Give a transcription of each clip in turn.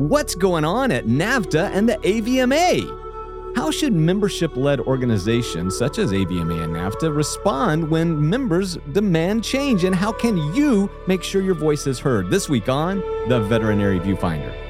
What's going on at NAVTA and the AVMA? How should membership led organizations such as AVMA and NAVTA respond when members demand change? And how can you make sure your voice is heard? This week on The Veterinary Viewfinder.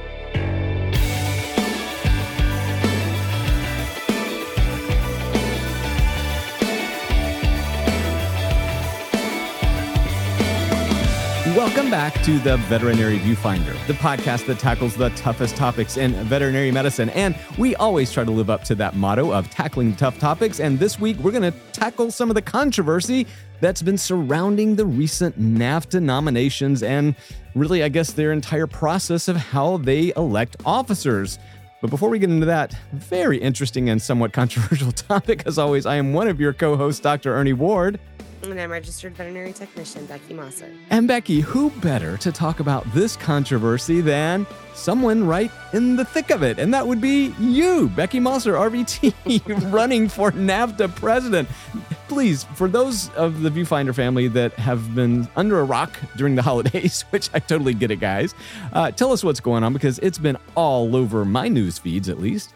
Welcome back to the Veterinary Viewfinder, the podcast that tackles the toughest topics in veterinary medicine. And we always try to live up to that motto of tackling tough topics. And this week, we're going to tackle some of the controversy that's been surrounding the recent NAVTA nominations and really, I guess, their entire process of how they elect officers. But before we get into that very interesting and somewhat controversial topic, as always, I am one of your co hosts, Dr. Ernie Ward. And I'm registered veterinary technician Becky Mosser. And Becky, who better to talk about this controversy than someone right in the thick of it? And that would be you, Becky Mosser, RVT, running for NAVTA president. Please, for those of the Viewfinder family that have been under a rock during the holidays, which I totally get it, guys, uh, tell us what's going on because it's been all over my news feeds at least.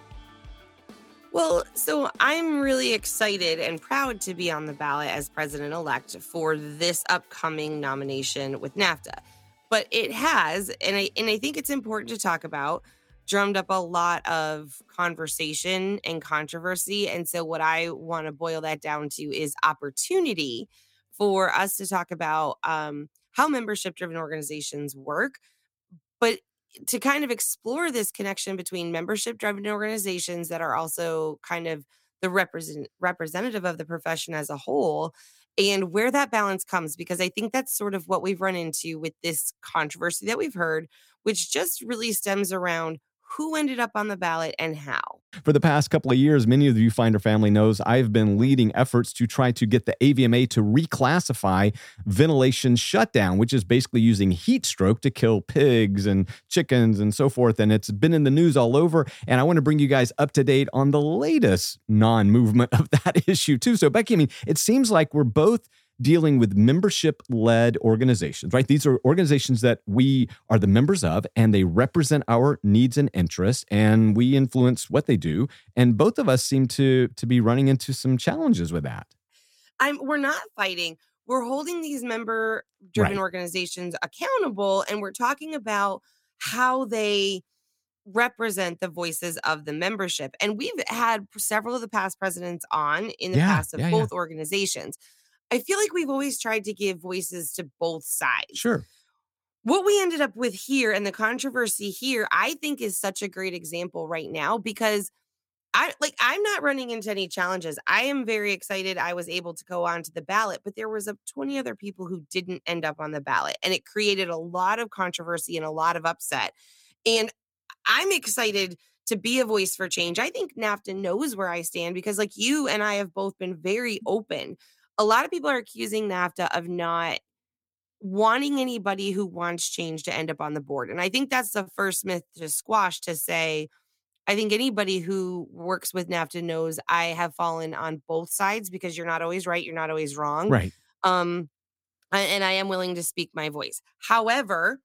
Well, so I'm really excited and proud to be on the ballot as president elect for this upcoming nomination with NAVTA. But it has, and I and I think it's important to talk about, drummed up a lot of conversation and controversy. And so what I want to boil that down to is opportunity for us to talk about um, how membership driven organizations work, to kind of explore this connection between membership driven organizations that are also kind of the represent representative of the profession as a whole and where that balance comes because i think that's sort of what we've run into with this controversy that we've heard which just really stems around who ended up on the ballot and how. For the past couple of years, many of the Viewfinder family knows I've been leading efforts to try to get the AVMA to reclassify ventilation shutdown, which is basically using heat stroke to kill pigs and chickens and so forth. And it's been in the news all over. And I want to bring you guys up to date on the latest non movement of that issue, too. So, Becky, I mean, it seems like we're both dealing with membership led organizations, right? These are organizations that we are the members of and they represent our needs and interests and we influence what they do. And both of us seem to, to be running into some challenges with that. I'm, we're not fighting. We're holding these member driven right. organizations accountable and we're talking about how they represent the voices of the membership. And we've had several of the past presidents on in the yeah, past of yeah, both yeah. organizations. I feel like we've always tried to give voices to both sides. Sure. What we ended up with here and the controversy here, I think is such a great example right now because I like I'm not running into any challenges. I am very excited I was able to go onto the ballot, but there was a 20 other people who didn't end up on the ballot and it created a lot of controversy and a lot of upset. And I'm excited to be a voice for change. I think NAVTA knows where I stand because like you and I have both been very open a lot of people are accusing NAVTA of not wanting anybody who wants change to end up on the board. And I think that's the first myth to squash to say, I think anybody who works with NAVTA knows I have fallen on both sides because you're not always right, you're not always wrong. Right. Um, and I am willing to speak my voice. However,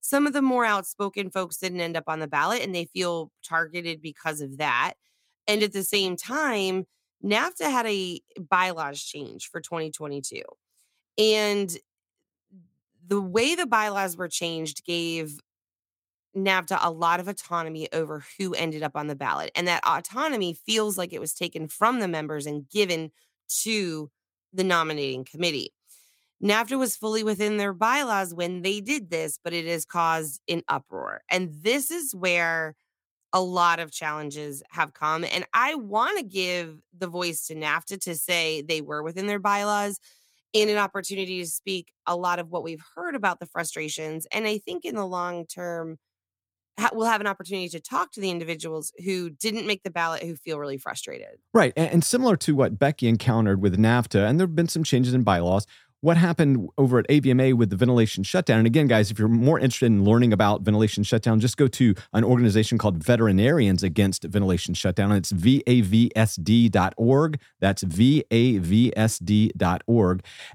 some of the more outspoken folks didn't end up on the ballot and they feel targeted because of that. And at the same time, NAVTA had a bylaws change for 2022. And the way the bylaws were changed gave NAVTA a lot of autonomy over who ended up on the ballot. And that autonomy feels like it was taken from the members and given to the nominating committee. NAVTA was fully within their bylaws when they did this, but it has caused an uproar. And this is where a lot of challenges have come. And I want to give the voice to NAVTA to say they were within their bylaws and an opportunity to speak a lot of what we've heard about the frustrations. And I think in the long term, we'll have an opportunity to talk to the individuals who didn't make the ballot who feel really frustrated. Right. And, similar to what Becky encountered with NAVTA, and there have been some changes in bylaws, what happened over at AVMA with the ventilation shutdown. And again, guys, if you're more interested in learning about ventilation shutdown, just go to an organization called Veterinarians Against Ventilation Shutdown. It's vavsd.org. That's vavsd.org.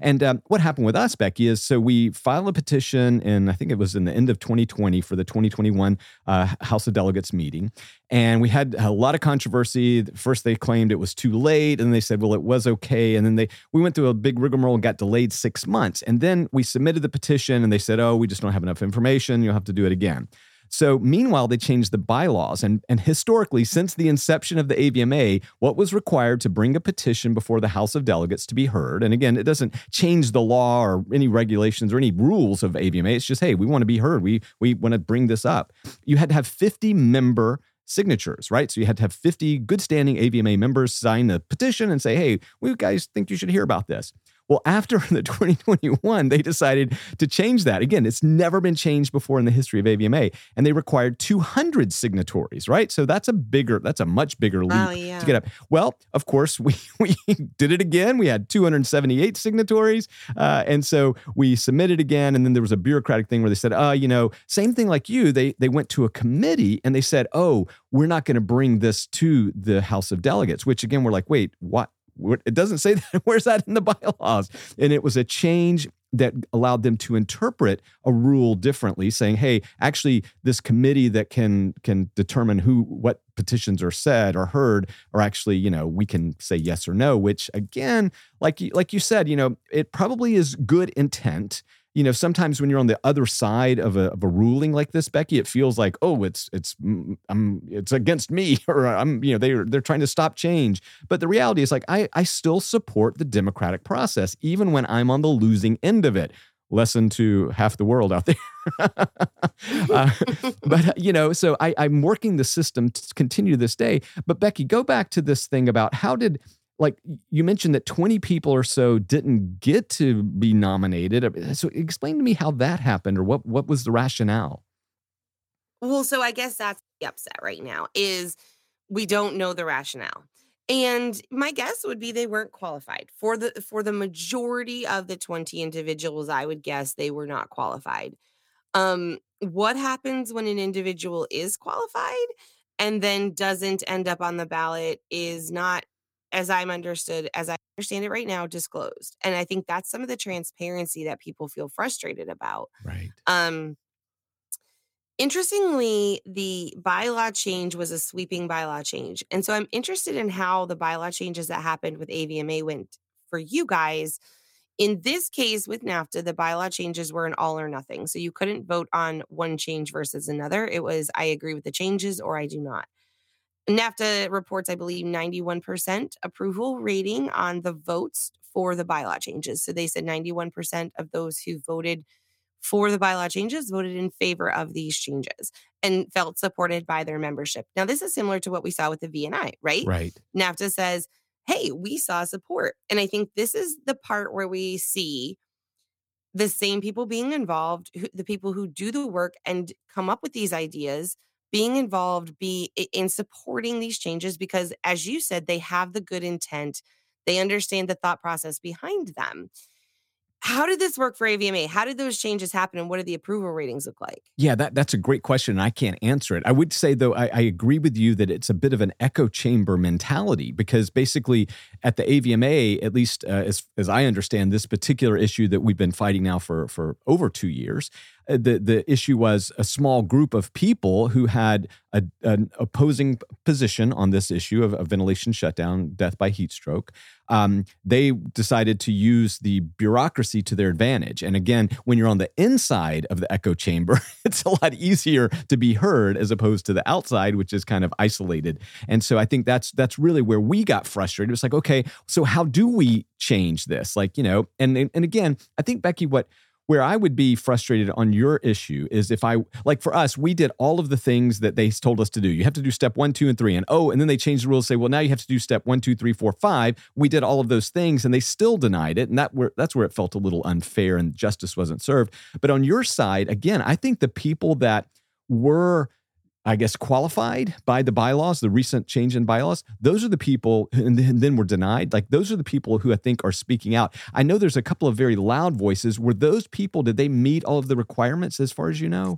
And um, what happened with us, Becky, is so we filed a petition, and I think it was in the end of 2020 for the 2021 uh, House of Delegates meeting. And we had a lot of controversy. First, they claimed it was too late, and they said, well, it was okay. And then they we went through a big rigmarole and got delayed six months. And then we submitted the petition, and they said, oh, we just don't have enough information. You'll have to do it again. So, meanwhile, they changed the bylaws. And, and historically, since the inception of the AVMA, what was required to bring a petition before the House of Delegates to be heard? And again, it doesn't change the law or any regulations or any rules of AVMA. It's just, hey, we want to be heard. We, we want to bring this up. You had to have 50 member signatures, right? So you had to have 50 good standing AVMA members sign the petition and say, hey, we guys think you should hear about this. Well, after the 2021, they decided to change that. Again, it's never been changed before in the history of AVMA, and they required 200 signatories, right? So that's a bigger, that's a much bigger leap yeah. to get up. Well, of course, we we did it again. We had 278 signatories, uh, and so we submitted again. And then there was a bureaucratic thing where they said, "Uh, you know, same thing like you." They they went to a committee and they said, "Oh, we're not going to bring this to the House of Delegates." Which again, we're like, "Wait, what? It doesn't say that. Where's that in the bylaws? And it was a change that allowed them to interpret a rule differently saying hey actually this committee that can can determine who what petitions are said or heard or actually you know we can say yes or no which again like like you said you know it probably is good intent you know, sometimes when you're on the other side of a, of a ruling like this, Becky, it feels like, oh, it's it's mm, I'm it's against me, or I'm you know they're they're trying to stop change. But the reality is, like, I I still support the democratic process, even when I'm on the losing end of it. Lesson to half the world out there. uh, but you know, so I, I'm working the system to continue to this day. But Becky, go back to this thing about how did like you mentioned that 20 people or so didn't get to be nominated. So explain to me how that happened or what what was the rationale? Well, so I guess that's the upset right now is we don't know the rationale. And my guess would be they weren't qualified. For the for the majority of the 20 individuals, I would guess they were not qualified. Um what happens when an individual is qualified and then doesn't end up on the ballot is not as I'm understood, as I understand it right now, disclosed. And I think that's some of the transparency that people feel frustrated about. Right. Um, interestingly, the bylaw change was a sweeping bylaw change. And so I'm interested in how the bylaw changes that happened with AVMA went for you guys. In this case with NAVTA, the bylaw changes were an all or nothing. So you couldn't vote on one change versus another. It was I agree with the changes or I do not. NAVTA reports, I believe, 91% approval rating on the votes for the bylaw changes. So they said 91% of those who voted for the bylaw changes voted in favor of these changes and felt supported by their membership. Now, this is similar to what we saw with the VNI, right? Right. NAVTA says, hey, we saw support. And I think this is the part where we see the same people being involved, the people who do the work and come up with these ideas being involved be in supporting these changes because as you said they have the good intent they understand the thought process behind them how did this work for AVMA? How did those changes happen and what do the approval ratings look like? Yeah, that, that's a great question. And I can't answer it. I would say, though, I, I, agree with you that it's a bit of an echo chamber mentality because basically at the AVMA, at least uh, as, as I understand this particular issue that we've been fighting now for, for over two years, the the issue was a small group of people who had a, an opposing position on this issue of, of ventilation shutdown, death by heat stroke. Um, they decided to use the bureaucracy to their advantage. And again, when you're on the inside of the echo chamber, it's a lot easier to be heard as opposed to the outside, which is kind of isolated. And so I think that's that's really where we got frustrated. It's like, okay, so how do we change this? Like, you know, and and again, I think Becky, what where I would be frustrated on your issue is if I, like for us, we did all of the things that they told us to do. You have to do step one, two, and three. And oh, and then they changed the rules, say, well, now you have to do step one, two, three, four, five. We did all of those things and they still denied it. And that where, that's where it felt a little unfair and justice wasn't served. But on your side, again, I think the people that were I guess, qualified by the bylaws, the recent change in bylaws, those are the people, and then were denied. Like, those are the people who I think are speaking out. I know there's a couple of very loud voices. Were those people, did they meet all of the requirements as far as you know?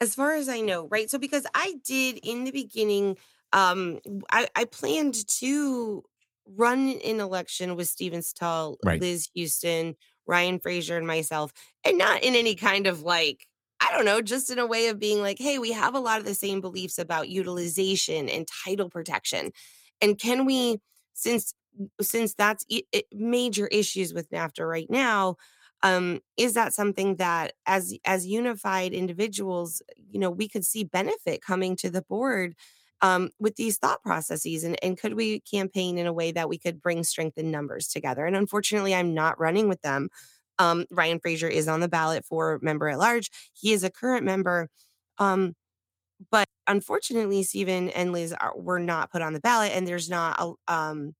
As far as I know, right? So, because I did in the beginning, um, I, I planned to run an election with Stephen Cital, Right. Liz Houston, Ryan Fraser, and myself, and not in any kind of like, I don't know, just in a way of being like, hey, we have a lot of the same beliefs about utilization and title protection. And can we, since since that's major issues with NAVTA right now, um, is that something that as as unified individuals, you know, we could see benefit coming to the board um, with these thought processes? And, and could we campaign in a way that we could bring strength in numbers together? And unfortunately i'm not running with them um, ryan fraser is on the ballot for member at large. He is a current member um, but unfortunately stephen and liz are, were not put on the ballot and there's not a, um,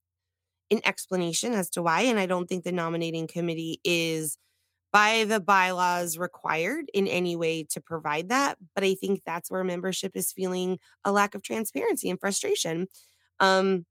an explanation as to why and i don't think the nominating committee is by the bylaws required in any way to provide that but i think that's where membership is feeling a lack of transparency and frustration. Um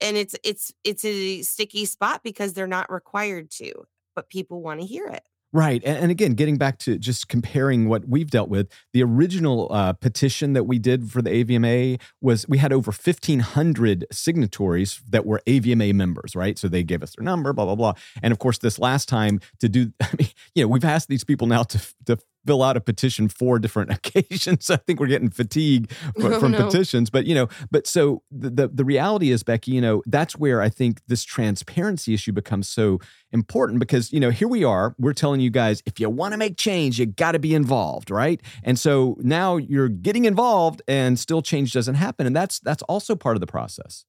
and it's it's it's a sticky spot because they're not required to but people want to hear it Right. And, again, getting back to just comparing what we've dealt with, the original uh, petition that we did for the AVMA was we had over 1,500 signatories that were AVMA members, right? So they gave us their number, blah, blah, blah. And of course, this last time to do, I mean, you know, we've asked these people now to, to fill out a petition four different occasions. I think we're getting fatigue from, Oh, from no. petitions. But, you know, but so the, the, the reality is, Becky, you know, that's where I think this transparency issue becomes so important because you know here we are we're telling you guys if you want to make change you got to be involved right and so now you're getting involved and still change doesn't happen and that's that's also part of the process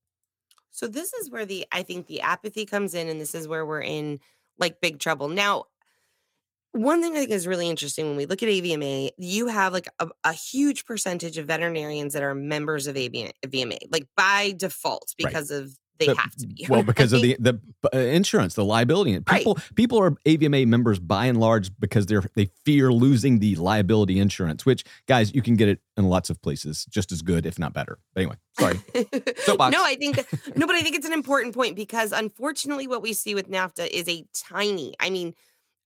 So this is where the I think the apathy comes in, and this is where we're in like big trouble. Now, one thing I think is really interesting when we look at AVMA, you have like a, a huge percentage of veterinarians that are members of AVMA, VMA, like by default Right. because of they The- have to be. well because of the the uh, insurance the liability Right. people people are avma members by and large because they're they fear losing the liability insurance which guys you can get it in lots of places just as good if not better but anyway sorry no, I think no, but I think it's an important point because unfortunately, what we see with NAVTA is a tiny. I mean,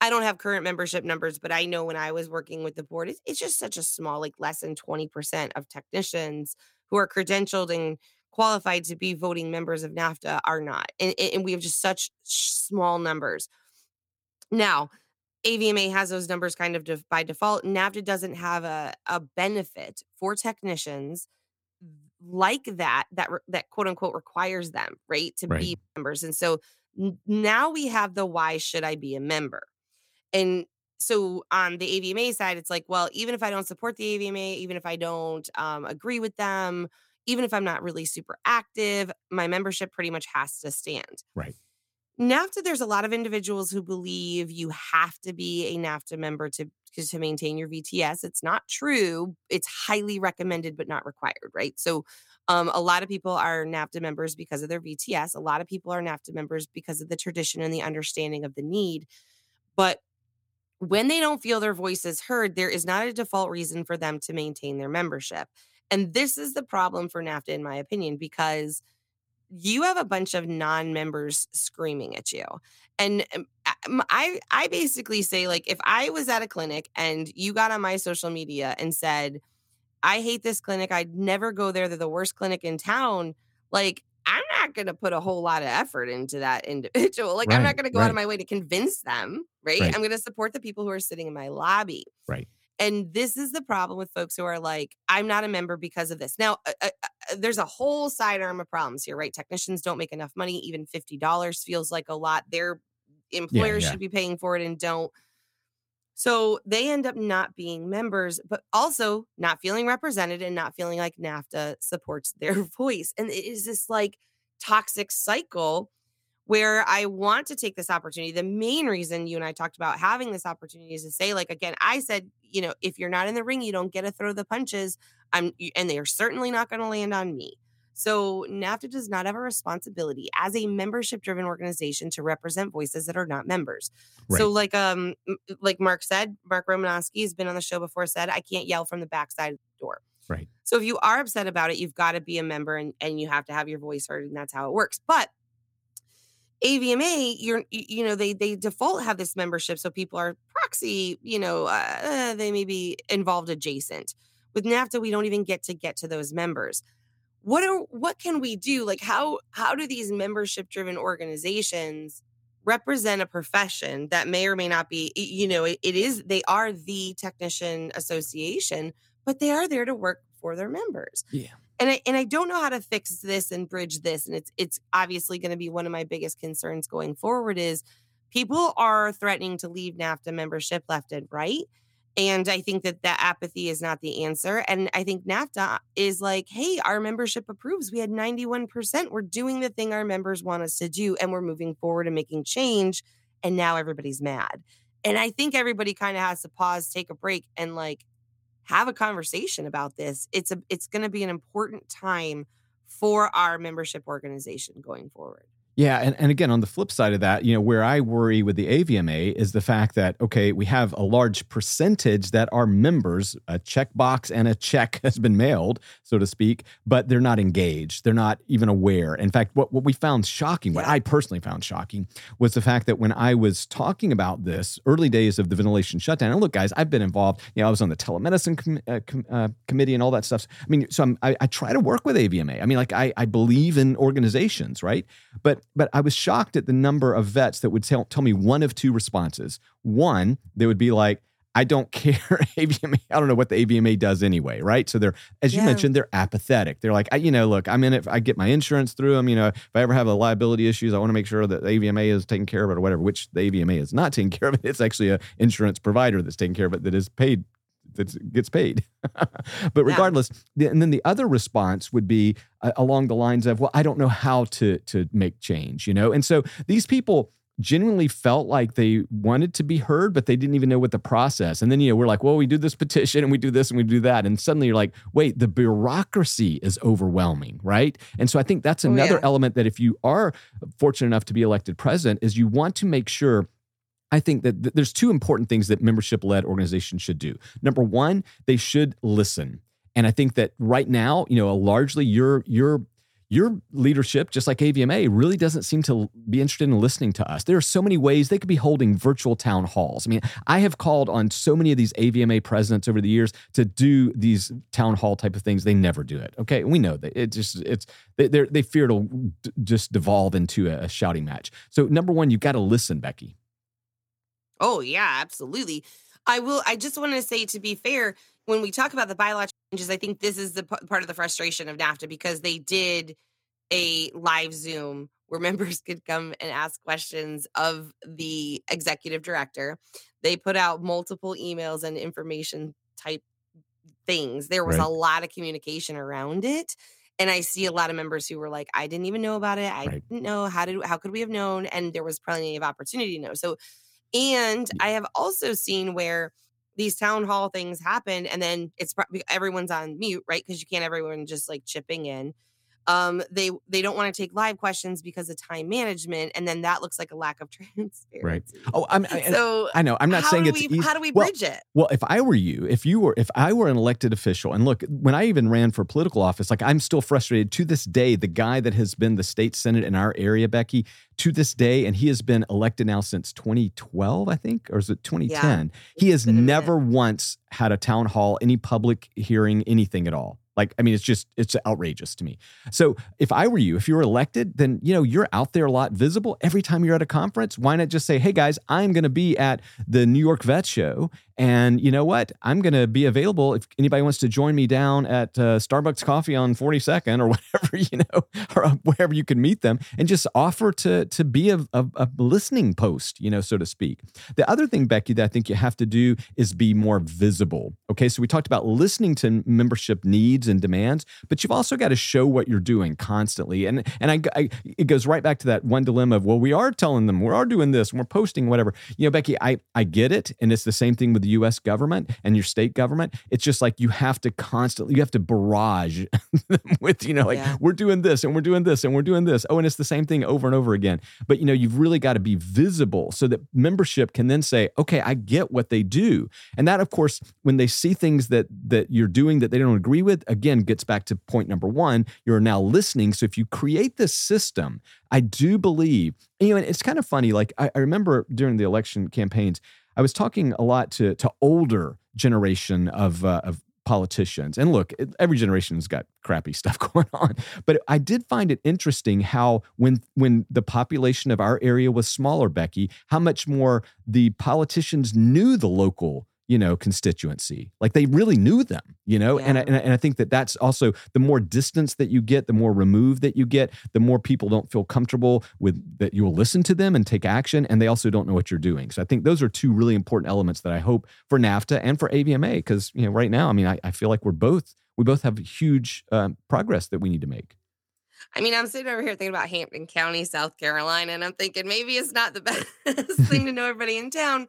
I don't have current membership numbers, but I know when I was working with the board, it's, it's just such a small, like less than twenty percent of technicians who are credentialed and qualified to be voting members of NAVTA are not, and, and we have just such small numbers. Now, AVMA has those numbers kind of def- by default. NAVTA doesn't have a, a benefit for technicians like that that re- that quote unquote requires them right to Right. be members and so now we have the why should i be a member and so on the avma side it's like well even if i don't support the avma even if i don't um, agree with them even if i'm not really super active my membership pretty much has to stand Right. NAVTA, there's a lot of individuals who believe you have to be a NAVTA member to to maintain your VTS. It's not true. It's highly recommended, but not required, right? So, um, a lot of people are NAVTA members because of their VTS. A lot of people are NAVTA members because of the tradition and the understanding of the need. But when they don't feel their voices heard, there is not a default reason for them to maintain their membership. And this is the problem for NAVTA, in my opinion, because you have a bunch of non-members screaming at you. And um, i i basically say like if i was at a clinic and you got on my social media and said i hate this clinic. I'd never go there. They're the worst clinic in town like i'm not going to put a whole lot of effort into that individual like i'm not going to go out of my way to convince them right, Right. i'm going to support the people who are sitting in my lobby Right. and this is the problem with folks who are like, I'm not a member because of this. Now, uh, uh, uh, there's a whole sidearm of problems here, right? Technicians don't make enough money. Even $50 feels like a lot. Their employers yeah. should be paying for it and don't. So they end up not being members, but also not feeling represented and not feeling like NAVTA supports their voice. And it is this like toxic cycle where I want to take this opportunity. The main reason you and I talked about having this opportunity is to say, like, again, I said, you know, if you're not in the ring, you don't get to throw the punches. I'm, and they are certainly not going to land on me. So NAVTA does not have a responsibility as a membership-driven organization to represent voices that are not members. So, like, um, like Mark said, Mark Romanowski has been on the show before. Said, I can't yell from the backside of the door. Right. So if you are upset about it, you've got to be a member and, and you have to have your voice heard, and that's how it works. But AVMA, you're you know they they default have this membership, so people are proxy. You know, uh, they may be involved adjacent. With NAVTA, we don't even get to get to those members. What are what can we do? Like how how do these membership driven organizations represent a profession that may or may not be? You know, it, it is they are the technician association, but they are there to work for their members. Yeah and I and I don't know how to fix this and bridge this. And it's it's obviously going to be one of my biggest concerns going forward is people are threatening to leave NAVTA membership left and right. And I think that that apathy is not the answer. And I think NAVTA is like, hey, our membership approves. We had 91%. We're doing the thing our members want us to do, and we're moving forward and making change. And now everybody's mad. And I think everybody kind of has to pause, take a break, and like have a conversation about this. It's a it's going to be an important time for our membership organization going forward. Yeah, and, and again, on the flip side of that, you know, where I worry with the AVMA is the fact that okay, we have a large percentage that are members, a checkbox and a check has been mailed, so to speak, but they're not engaged. They're not even aware. In fact, what, what we found shocking, what I personally found shocking, was the fact that when I was talking about this early days of the ventilation shutdown, and look, guys, I've been involved. You know, I was on the telemedicine com- uh, com- uh, committee and all that stuff. I mean, so I'm, I, I try to work with AVMA. I mean, like I, I believe in organizations, right? But but I was shocked at the number of vets that would tell, tell me one of two responses. One, they would be like, I don't care. AVMA, I don't know what the AVMA does anyway, right? So they're, as you yeah. mentioned, they're apathetic. They're like, I, you know, look, I'm in it. I get my insurance through them. You know, if I ever have a liability issues, I want to make sure that the AVMA is taking care of it or whatever. Which the AVMA is not taking care of it. It's actually an insurance provider that's taking care of it that is paid that gets paid. but regardless, yeah. and then the other response would be uh, along the lines of, "Well, I don't know how to to make change," you know. And so these people genuinely felt like they wanted to be heard, but they didn't even know what the process. And then you know we're like, "Well, we do this petition and we do this and we do that," and suddenly you're like, "Wait, the bureaucracy is overwhelming, right?" And so I think that's another oh, yeah. element that if you are fortunate enough to be elected president, is you want to make sure I think that th- there's two important things that membership led organizations should do. Number one, they should listen. And I think that right now, you know, largely your your your leadership, just like AVMA, really doesn't seem to be interested in listening to us. There are so many ways they could be holding virtual town halls. I mean, I have called on so many of these AVMA presidents over the years to do these town hall type of things. They never do it. Okay, we know that it just it's they they fear to d- just devolve into a, a shouting match. So number one, you've got to listen, Becky. Oh, yeah, absolutely. I will. I just want to say, to be fair, when we talk about the bylaw changes, I think this is the p- part of the frustration of NAVTA because they did a live Zoom where members could come and ask questions of the executive director. They put out multiple emails and information type things. There was right. a lot of communication around it. And I see a lot of members who were like, I didn't even know about it. I right. didn't know how did how could we have known? And there was plenty of opportunity to know. So and I have also seen where these town hall things happen and then it's everyone's on mute, right? Because you can't everyone just like chipping in um, they they don't want to take live questions because of time management, and then that looks like a lack of transparency. Right. Oh, I'm I, so. I know. I'm not saying it's we, easy. How do we bridge well, it? Well, if I were you, if you were, if I were an elected official, and look, when I even ran for political office, like I'm still frustrated to this day. The guy that has been the state senate in our area, Becky, to this day, and he has been elected now since 2012, I think, or is it 2010? Yeah, he has never once had a town hall, any public hearing, anything at all. Like, I mean, it's just, it's outrageous to me. So if I were you, if you were elected, then, you know, you're out there a lot visible. Every time you're at a conference, why not just say, hey guys, I'm going to be at the New York Vet Show. And you know what? I'm going to be available if anybody wants to join me down at uh, Starbucks Coffee on 42nd or whatever, you know, or wherever you can meet them and just offer to, to be a, a, a listening post, you know, so to speak. The other thing, Becky, that I think you have to do is be more visible. Okay. So we talked about listening to membership needs and demands, but you've also got to show what you're doing constantly. And and I, I, it goes right back to that one dilemma of well, we are telling them we are doing this, we're posting whatever. You know, Becky, I I get it, and it's the same thing with the US government and your state government, it's just like you have to constantly, you have to barrage with, you know, like yeah. we're doing this and we're doing this and we're doing this. Oh, and it's the same thing over and over again. But, you know, you've really got to be visible so that membership can then say, okay, I get what they do. And that, of course, when they see things that that you're doing that they don't agree with, again, gets back to point number one. You're now listening. So if you create this system, I do believe, you know, it's kind of funny. Like I, I remember during the election campaigns, I was talking a lot to to older generation of uh, of politicians. And look, every generation's got crappy stuff going on. But I did find it interesting how when when the population of our area was smaller, Becky, how much more the politicians knew the local you know constituency. Like they really knew them you know? Yeah. and, I, and, I, and I think that that's also the more distance that you get the more removed that you get the more people don't feel comfortable with that you'll listen to them and take action and they also don't know what you're doing. So i think those are two really important elements that i hope for navta and for avma because you know right now i mean I, I, feel like we're both we both have huge um, progress that we need to make. I mean, I'm sitting over here thinking about Hampton County, South Carolina, and I'm thinking maybe it's not the best thing to know everybody in town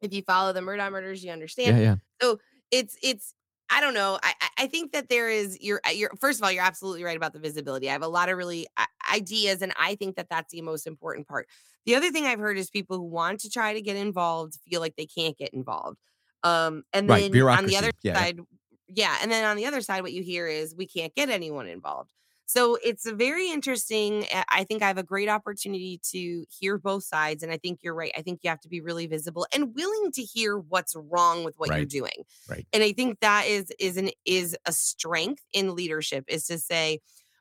if you follow the Murdaugh murders, you understand. Yeah, yeah. So it's it's I don't know. I I think that there is you're uh, you're first of all you're absolutely right about the visibility. I have a lot of really ideas, and I think that that's the most important part. The other thing I've heard is people who want to try to get involved feel like they can't get involved. Um, and then right, on the other yeah. side, yeah, and then on the other side, what you hear is we can't get anyone involved. So it's a very interesting. Eh, I think I have a great opportunity to hear both sides. And I think you're right. I think you have to be really visible and willing to hear what's wrong with what right. you're doing. Right. And I think that is is an is a strength in leadership is to say,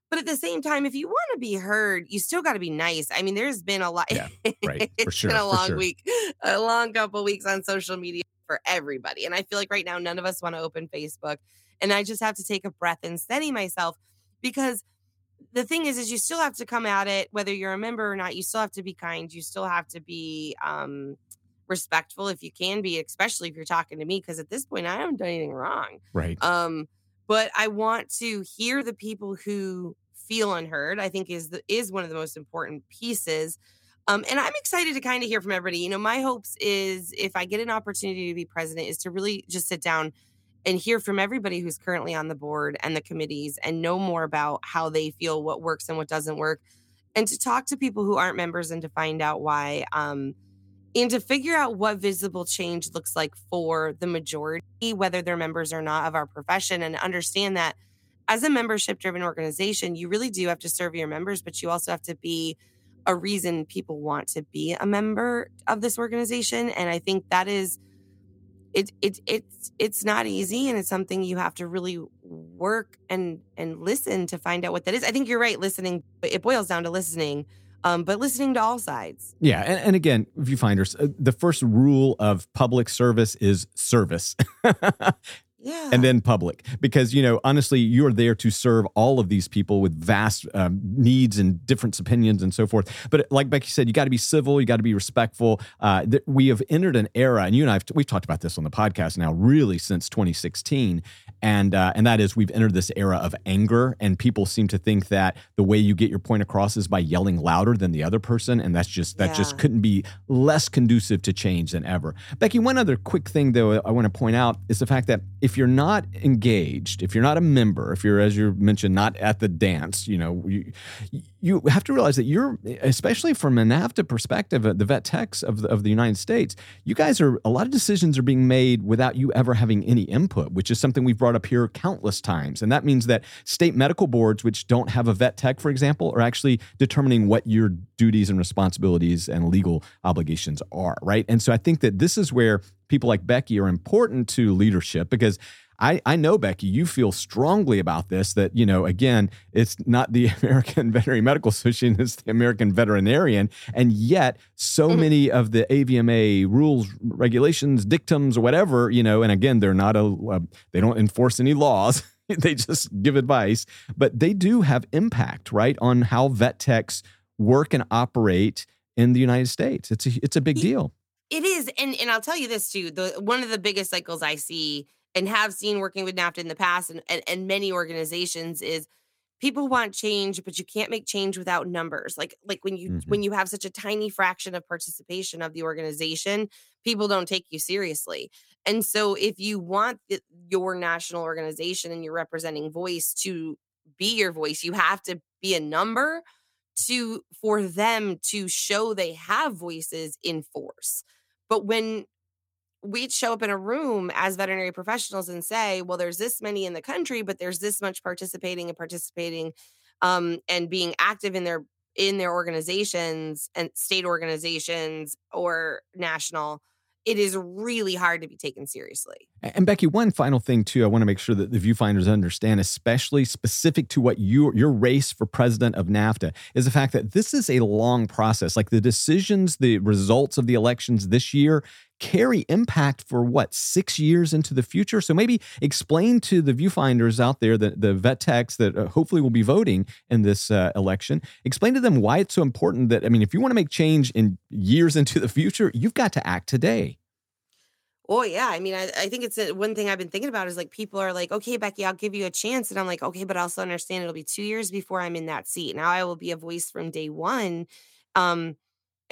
but at the same time, if you want to be heard, you still got to be nice. I mean, there's been a lot. Yeah, right. it's sure, been a long sure. week, a long couple weeks on social media for everybody. And I feel like right now, none of us want to open Facebook. And I just have to take a breath and steady myself because the thing is is you still have to come at it whether you're a member or not you still have to be kind you still have to be um respectful if you can be especially if you're talking to me because at this point i haven't done anything wrong. Right. Um but i want to hear the people who feel unheard i think is the is one of the most important pieces. Um, and I'm excited to kind of hear from everybody. You know, my hopes is if I get an opportunity to be president, is to really just sit down and hear from everybody who's currently on the board and the committees and know more about how they feel, what works and what doesn't work, and to talk to people who aren't members and to find out why, um, and to figure out what visible change looks like for the majority, whether they're members or not of our profession, and understand that as a membership driven organization, you really do have to serve your members, but you also have to be a reason people want to be a member of this organization. And I think that is it, it it's it's not easy and it's something you have to really work and and listen to find out what that is. I think you're right. Listening, it boils down to listening. Um, but listening to all sides. Yeah, and, and again, viewfinders, uh, the first rule of public service is service. yeah. and then public. Because you know honestly you're there to serve all of these people with vast um, needs and different opinions and so forth. But like becky said you got to be civil you got to be respectful. Uh, th- we have entered an era and you and i have t- we've talked about this on the podcast now really since 2016 and uh, and that is we've entered this era of anger and people seem to think that the way you get your point across is by yelling louder than the other person and that's just that yeah. just couldn't be less conducive to change than ever becky one other quick thing though i want to point out is the fact that if you're not engaged, if you're not a member, if you're, as you mentioned, not at the dance, you know, you, you have to realize that you're, especially from an NAVTA perspective, uh, the vet techs of the, of the United States, you guys are, a lot of decisions are being made without you ever having any input, which is something we've brought up here countless times. And that means that state medical boards, which don't have a vet tech, for example, are actually determining what your duties and responsibilities and legal obligations are, right? And so I think that this is where people like Becky are important to leadership because I, I know Becky, you feel strongly about this. That you know, again, it's not the American Veterinary Medical Association; it's the American Veterinarian, and yet so mm-hmm. many of the AVMA rules, regulations, dictums, or whatever, you know, and again, they're not a, uh, they don't enforce any laws. they just give advice, but they do have impact, right, on how vet techs work and operate in the United States. It's a it's a big deal. It is, and and I'll tell you this too. The one of the biggest cycles I see and have seen working with NAVTA in the past, and and, and many organizations is people want change but you can't make change without numbers. Like like when you Mhm. when you have such a tiny fraction of participation of the organization people don't take you seriously. And so if you want the, your national organization and your representing voice to be your voice you have to be a number to for them to show they have voices in force. But when we'd show up in a room as veterinary professionals and say, well, there's this many in the country, but there's this much participating and participating um, and being active in their in their organizations and state organizations or national. It is really hard to be taken seriously. And Becky, one final thing too, I want to make sure that the viewfinders understand, especially specific to what your your race for president of NAVTA, is the fact that this is a long process. Like the decisions, the results of the elections this year carry impact for what six years into the future. So maybe explain to the viewfinders out there, the the vet techs that uh, hopefully will be voting in this uh, election, explain to them why it's so important. That I mean, if you want to make change in years into the future, you've got to act today. Oh yeah, I mean, I, I think it's a, one thing I've been thinking about is like people are like, okay, Becky, I'll give you a chance, and I'm like, okay, but I also understand it'll be two years before I'm in that seat. Now I will be a voice from day one, um,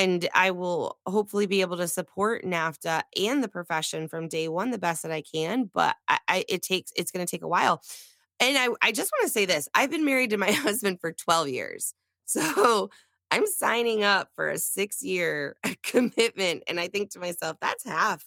and I will hopefully be able to support NAVTA and the profession from day one the best that I can. But I, I it takes it's going to take a while, and I I just want to say this: I've been married to my husband for 12 years, so. I'm signing up for a six year commitment. And I think to myself, that's half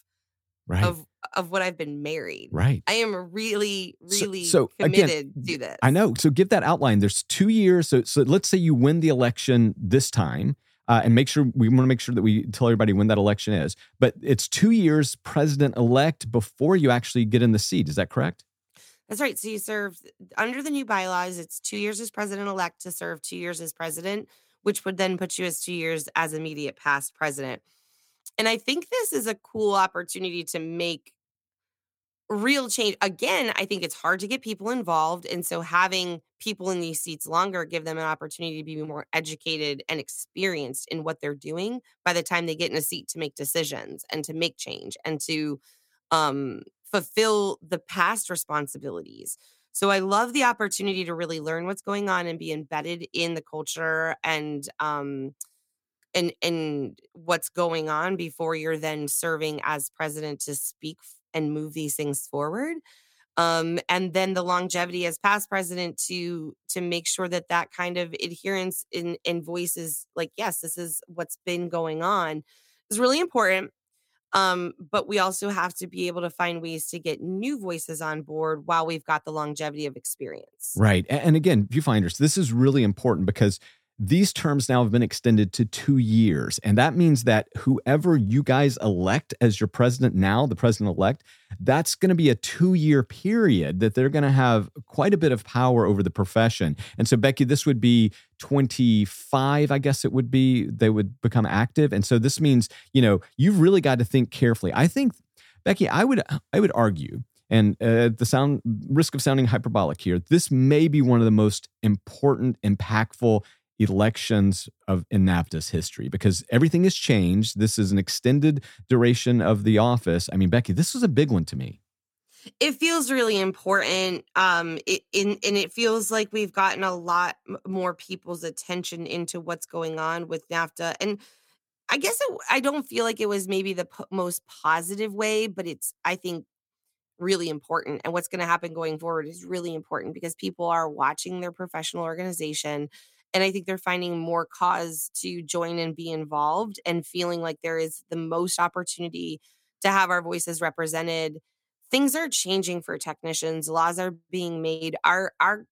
Right. of of what I've been married. right. I am really, really so, again, committed to this. I know. So give that outline. There's two years. So, so let's say you win the election this time, uh, and make sure we want to make sure that we tell everybody when that election is. But it's two years president elect before you actually get in the seat. Is that correct? That's right. So you serve under the new bylaws, it's two years as president elect to serve two years as president, which would then put you as two years as immediate past president. And I think this is a cool opportunity to make real change. Again, I think it's hard to get people involved. And so having people in these seats longer give them an opportunity to be more educated and experienced in what they're doing by the time they get in a seat to make decisions and to make change and to um, fulfill the past responsibilities. So I love the opportunity to really learn what's going on and be embedded in the culture and um and and what's going on before you're then serving as president to speak and move these things forward. Um and then the longevity as past president to to make sure that that kind of adherence in in voices like yes this is what's been going on is really important um, but we also have to be able to find ways to get new voices on board while we've got the longevity of experience. Right. And again, viewfinders, this is really important because these terms now have been extended to two years. And that means that whoever you guys elect as your president now, the president elect, that's going to be a two year period that they're going to have quite a bit of power over the profession. And so, Becky, this would be 25, I guess it would be, they would become active. And so this means, you know, you've really got to think carefully. I think, Becky, I would, I would argue and uh, the sound risk of sounding hyperbolic here this may be one of the most important impactful elections of in NAVTA's history because everything has changed this is an extended duration of the office i mean becky this was a big one to me It feels really important. Um, it, in, and it feels like we've gotten a lot more people's attention into what's going on with NAVTA. And I guess it, I don't feel like it was maybe the most positive way, but it's, I think, really important. And what's going to happen going forward is really important because people are watching their professional organization. And I think they're finding more cause to join and be involved and feeling like there is the most opportunity to have our voices represented. Things are changing for technicians, laws are being made. Our our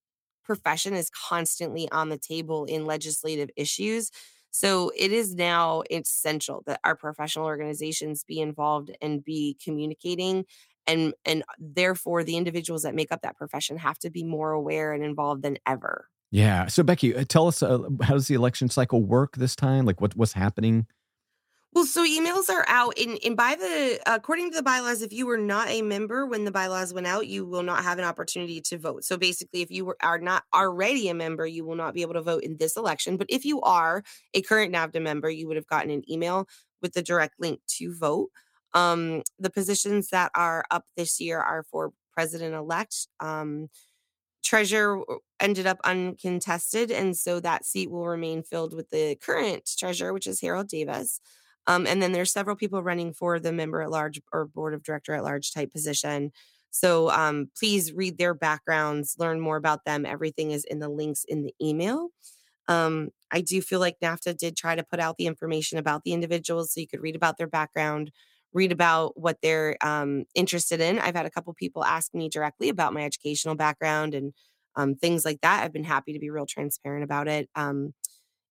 profession is constantly on the table in legislative issues. So it is now essential that our professional organizations be involved and be communicating and and therefore the individuals that make up that profession have to be more aware and involved than ever. Yeah so becky uh, tell us uh, how does the election cycle work this time like what, what's happening Well, so emails are out, and, and by the according to the bylaws, if you were not a member when the bylaws went out, you will not have an opportunity to vote. So basically, if you were, are not already a member, you will not be able to vote in this election. But if you are a current NAVTA member, you would have gotten an email with the direct link to vote. Um, the positions that are up this year are for president elect. Um, treasurer ended up uncontested, and so that seat will remain filled with the current treasurer, which is Harold Davis. Um, and then there's several people running for the member at large or board of director at large type position. So um, please read their backgrounds, learn more about them. Everything is in the links in the email. Um, I do feel like NAVTA did try to put out the information about the individuals so you could read about their background, read about what they're um, interested in. I've had a couple people ask me directly about my educational background and um, things like that. I've been happy to be real transparent about it. Um,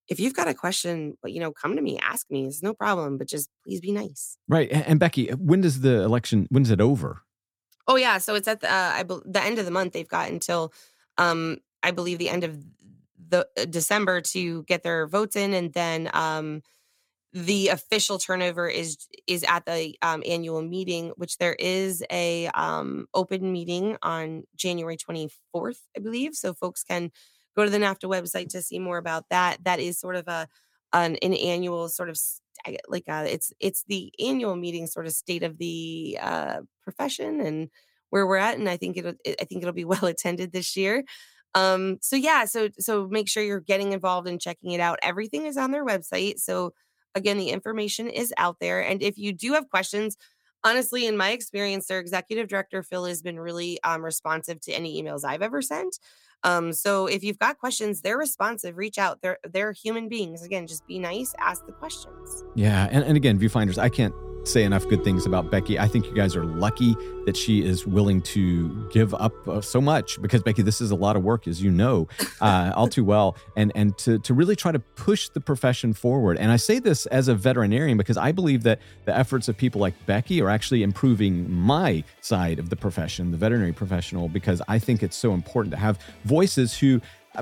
if you've got a question, you know, come to me, ask me. It's no problem, but just please be nice. Right. And Becky, when does the election? When's it over? Oh yeah, so it's at the uh, I be- the end of the month. They've got until um, I believe the end of the uh, December to get their votes in, and then um, the official turnover is is at the um, annual meeting, which there is a um, open meeting on January twenty fourth, I believe. So folks can go to the NAVTA website to see more about that. That is sort of a an, an annual sort of like uh, it's it's the annual meeting sort of state of the uh, profession and where we're at and i think it'll i think it'll be well attended this year um so yeah so so make sure you're getting involved and checking it out everything is on their website so again the information is out there and if you do have questions honestly in my experience their executive director phil has been really um, responsive to any emails i've ever sent um, so if you've got questions, they're responsive. Reach out. They're they're human beings. Again, just be nice. Ask the questions. Yeah, and, and again, viewfinders, I can't say enough good things about Becky. I think you guys are lucky that she is willing to give up uh, so much because Becky, this is a lot of work, as you know, uh, all too well, and and to to really try to push the profession forward. And I say this as a veterinarian because I believe that the efforts of people like Becky are actually improving my side of the profession, the veterinary professional, because I think it's so important to have voices who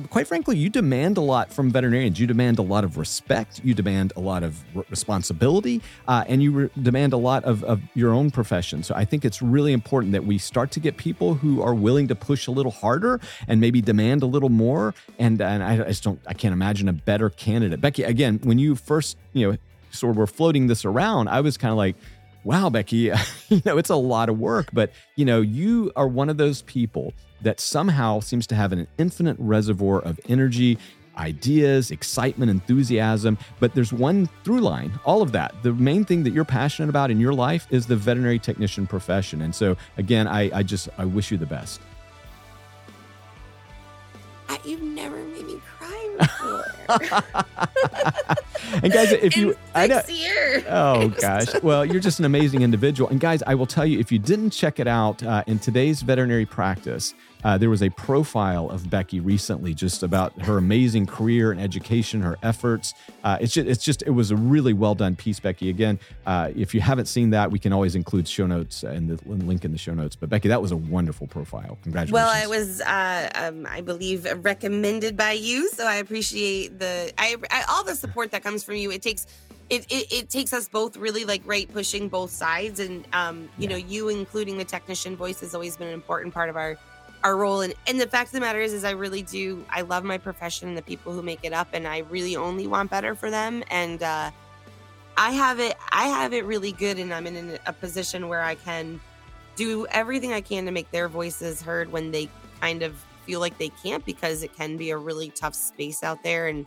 quite frankly, you demand a lot from veterinarians. You demand a lot of respect, you demand a lot of responsibility, uh, and you re- demand a lot of, of your own profession. So I think it's really important that we start to get people who are willing to push a little harder and maybe demand a little more. And, and I, I just don't, I can't imagine a better candidate. Becky, again, when you first, you know, sort of were floating this around, I was kind of like, wow, Becky, you know, it's a lot of work, but you know, you are one of those people that somehow seems to have an infinite reservoir of energy, ideas, excitement, enthusiasm. But there's one through line, all of that. The main thing that you're passionate about in your life is the veterinary technician profession. And so, again, I, I just, I wish you the best. You've never made me cry before. and guys, if you, I know, years. oh gosh, well, you're just an amazing individual. And guys, I will tell you, if you didn't check it out uh, in today's veterinary practice, uh, there was a profile of Becky recently, just about her amazing career and education, her efforts. Uh, it's just, it's just, it was a really well done piece, Becky. Again, uh, if you haven't seen that, we can always include show notes and the link in the show notes. But Becky, that was a wonderful profile. Congratulations. Well, I was, uh, um, I believe, recommended by you, so I appreciate the, I, I all the support that comes from you. It takes it, it, it, takes us both really like right pushing both sides and um you yeah. know you including the technician voice has always been an important part of our our role. And and the fact of the matter is is I really do I love my profession and the people who make it up and I really only want better for them. And uh I have it I have it really good and I'm in a position where I can do everything I can to make their voices heard when they kind of feel like they can't because it can be a really tough space out there. And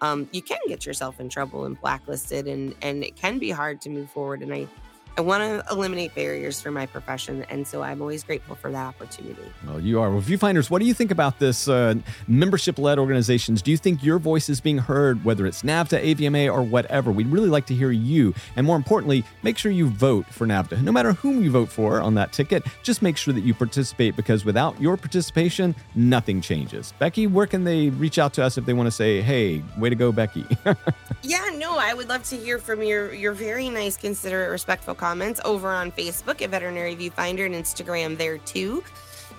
um, you can get yourself in trouble and blacklisted and and it can be hard to move forward. And I I want to eliminate barriers for my profession. And so I'm always grateful for that opportunity. Well, you are. Well, Viewfinders, what do you think about this uh, membership led organizations? Do you think your voice is being heard, whether it's NAVTA, AVMA, or whatever? We'd really like to hear you. And more importantly, make sure you vote for NAVTA. No matter whom you vote for on that ticket, just make sure that you participate because without your participation, nothing changes. Becky, where can they reach out to us if they want to say, hey, way to go, Becky? yeah, no, I would love to hear from your, your very nice, considerate, respectful comments over on Facebook at Veterinary Viewfinder and Instagram there too.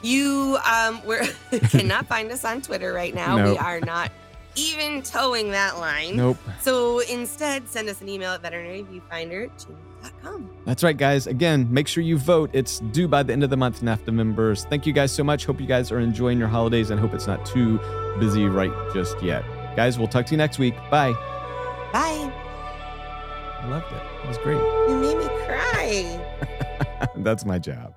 You um we cannot find us on Twitter right now. Nope. We are not even toeing that line. Nope. So instead, send us an email at veterinaryviewfinder.com. That's right, guys. Again, make sure you vote. It's due by the end of the month, NAVTA members. Thank you guys so much. Hope you guys are enjoying your holidays and hope it's not too busy right just yet. Guys, we'll talk to you next week. Bye. Bye. I loved it. It was great. You made me cry. That's my job.